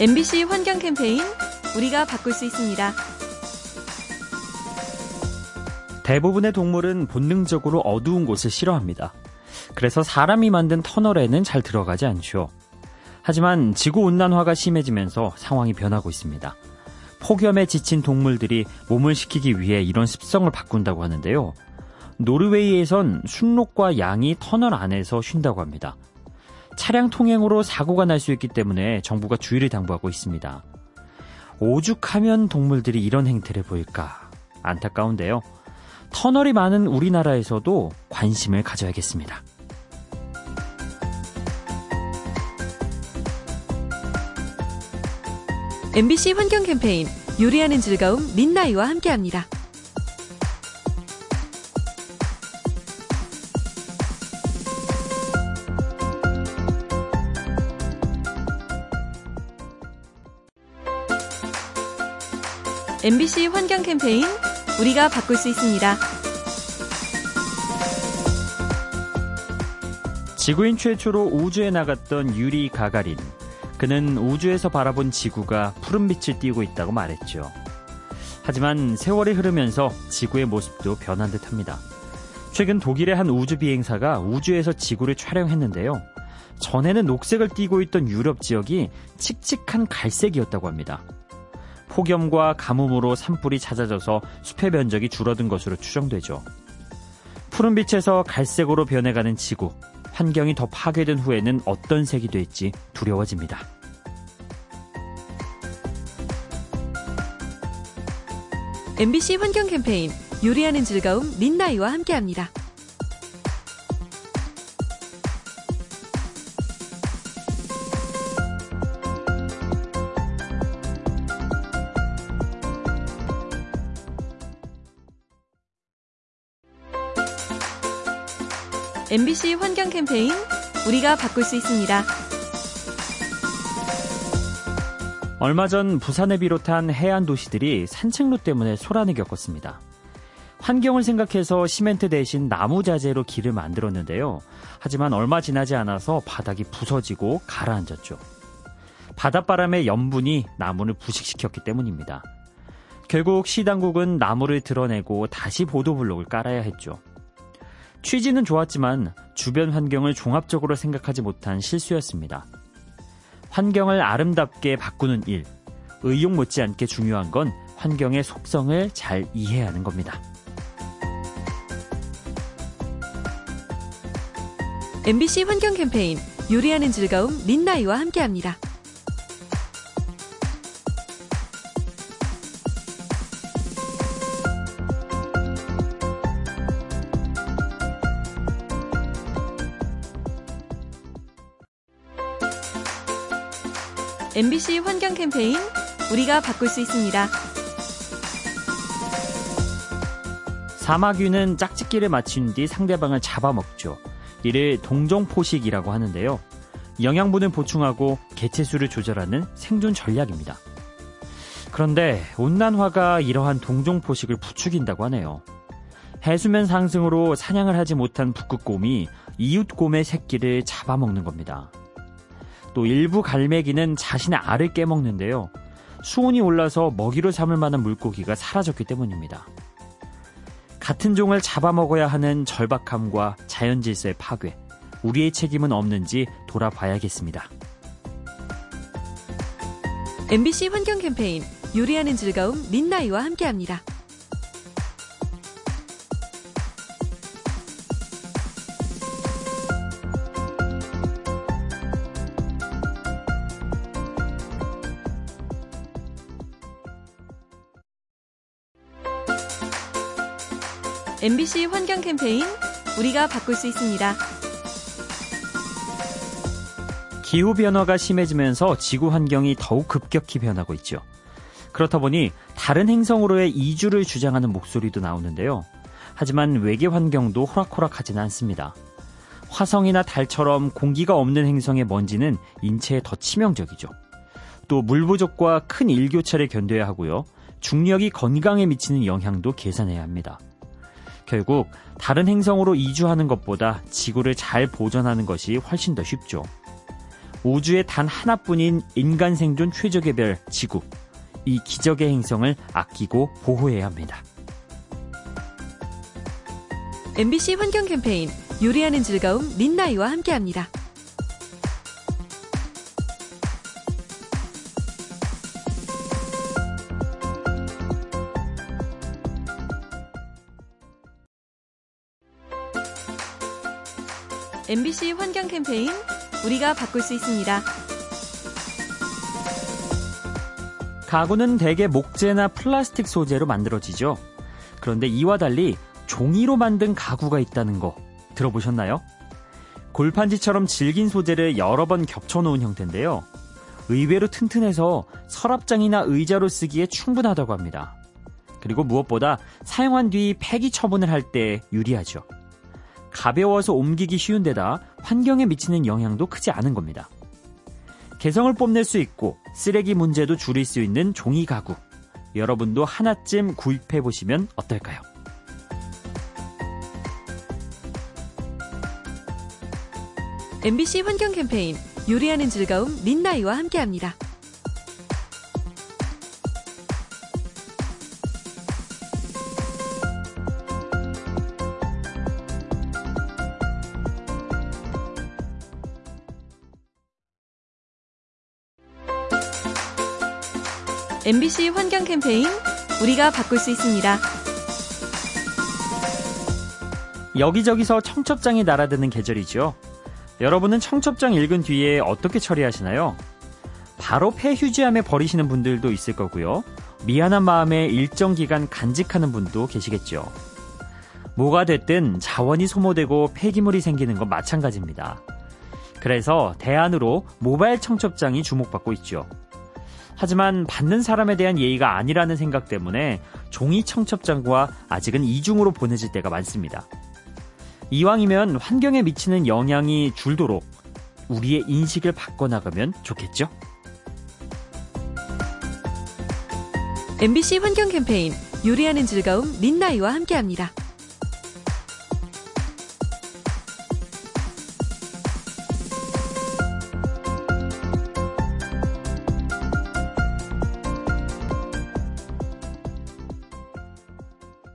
MBC 환경 캠페인 우리가 바꿀 수 있습니다. 대부분의 동물은 본능적으로 어두운 곳을 싫어합니다. 그래서 사람이 만든 터널에는 잘 들어가지 않죠. 하지만 지구 온난화가 심해지면서 상황이 변하고 있습니다. 폭염에 지친 동물들이 몸을 식히기 위해 이런 습성을 바꾼다고 하는데요. 노르웨이에선 순록과 양이 터널 안에서 쉰다고 합니다. 차량 통행으로 사고가 날 수 있기 때문에 정부가 주의를 당부하고 있습니다. 오죽하면 동물들이 이런 행태를 보일까 안타까운데요. 터널이 많은 우리나라에서도 관심을 가져야겠습니다. MBC 환경 캠페인 요리하는 즐거움 민나이와 함께합니다. MBC 환경 캠페인 우리가 바꿀 수 있습니다. 지구인 최초로 우주에 나갔던 유리 가가린. 그는 우주에서 바라본 지구가 푸른 빛을 띠고 있다고 말했죠. 하지만 세월이 흐르면서 지구의 모습도 변한 듯 합니다. 최근 독일의 한 우주 비행사가 우주에서 지구를 촬영했는데요. 전에는 녹색을 띠고 있던 유럽 지역이 칙칙한 갈색이었다고 합니다. 폭염과 가뭄으로 산불이 잦아져서 숲의 면적이 줄어든 것으로 추정되죠. 푸른빛에서 갈색으로 변해가는 지구. 환경이 더 파괴된 후에는 어떤 색이 될지 두려워집니다. MBC 환경 캠페인 요리하는 즐거움 민나이와 함께합니다. MBC 환경 캠페인 우리가 바꿀 수 있습니다. 얼마 전 부산을 비롯한 해안 도시들이 산책로 때문에 소란을 겪었습니다. 환경을 생각해서 시멘트 대신 나무 자재로 길을 만들었는데요. 하지만 얼마 지나지 않아서 바닥이 부서지고 가라앉았죠. 바닷바람의 염분이 나무를 부식시켰기 때문입니다. 결국 시 당국은 나무를 드러내고 다시 보도블록을 깔아야 했죠. 취지는 좋았지만 주변 환경을 종합적으로 생각하지 못한 실수였습니다. 환경을 아름답게 바꾸는 일, 의욕 못지않게 중요한 건 환경의 속성을 잘 이해하는 겁니다. MBC 환경 캠페인 요리하는 즐거움 민나이와 함께합니다. MBC 환경 캠페인 우리가 바꿀 수 있습니다. 사마귀는 짝짓기를 마친 뒤 상대방을 잡아먹죠. 이를 동종포식이라고 하는데요. 영양분을 보충하고 개체수를 조절하는 생존 전략입니다. 그런데 온난화가 이러한 동종포식을 부추긴다고 하네요. 해수면 상승으로 사냥을 하지 못한 북극곰이 이웃곰의 새끼를 잡아먹는 겁니다. 또 일부 갈매기는 자신의 알을 깨먹는데요. 수온이 올라서 먹이로 삼을 만한 물고기가 사라졌기 때문입니다. 같은 종을 잡아먹어야 하는 절박함과 자연 질서의 파괴, 우리의 책임은 없는지 돌아봐야겠습니다. MBC 환경 캠페인 요리하는 즐거움 민나이와 함께합니다. MBC 환경 캠페인 우리가 바꿀 수 있습니다. 기후 변화가 심해지면서 지구 환경이 더욱 급격히 변하고 있죠. 그렇다 보니 다른 행성으로의 이주를 주장하는 목소리도 나오는데요. 하지만 외계 환경도 호락호락하지는 않습니다. 화성이나 달처럼 공기가 없는 행성의 먼지는 인체에 더 치명적이죠. 또 물 부족과 큰 일교차를 견뎌야 하고요. 중력이 건강에 미치는 영향도 계산해야 합니다. 결국 다른 행성으로 이주하는 것보다 지구를 잘 보존하는 것이 훨씬 더 쉽죠. 우주에 단 하나뿐인 인간 생존 최적의 별 지구. 이 기적의 행성을 아끼고 보호해야 합니다. MBC 환경 캠페인 요리하는 즐거움 민나이와 함께합니다. MBC 환경 캠페인 우리가 바꿀 수 있습니다. 가구는 대개 목재나 플라스틱 소재로 만들어지죠. 그런데 이와 달리 종이로 만든 가구가 있다는 거 들어보셨나요? 골판지처럼 질긴 소재를 여러 번 겹쳐놓은 형태인데요. 의외로 튼튼해서 서랍장이나 의자로 쓰기에 충분하다고 합니다. 그리고 무엇보다 사용한 뒤 폐기 처분을 할 때 유리하죠. 가벼워서 옮기기 쉬운 데다 환경에 미치는 영향도 크지 않은 겁니다. 개성을 뽐낼 수 있고 쓰레기 문제도 줄일 수 있는 종이 가구. 여러분도 하나쯤 구입해 보시면 어떨까요? MBC 환경 캠페인 요리하는 즐거움 민나이와 함께합니다. MBC 환경 캠페인 우리가 바꿀 수 있습니다. 여기저기서 청첩장이 날아드는 계절이죠. 여러분은 청첩장 읽은 뒤에 어떻게 처리하시나요? 바로 폐휴지함에 버리시는 분들도 있을 거고요. 미안한 마음에 일정 기간 간직하는 분도 계시겠죠. 뭐가 됐든 자원이 소모되고 폐기물이 생기는 건 마찬가지입니다. 그래서 대안으로 모바일 청첩장이 주목받고 있죠. 하지만 받는 사람에 대한 예의가 아니라는 생각 때문에 종이 청첩장과 아직은 이중으로 보내질 때가 많습니다. 이왕이면 환경에 미치는 영향이 줄도록 우리의 인식을 바꿔나가면 좋겠죠? MBC 환경 캠페인 요리하는 즐거움 민나이와 함께합니다.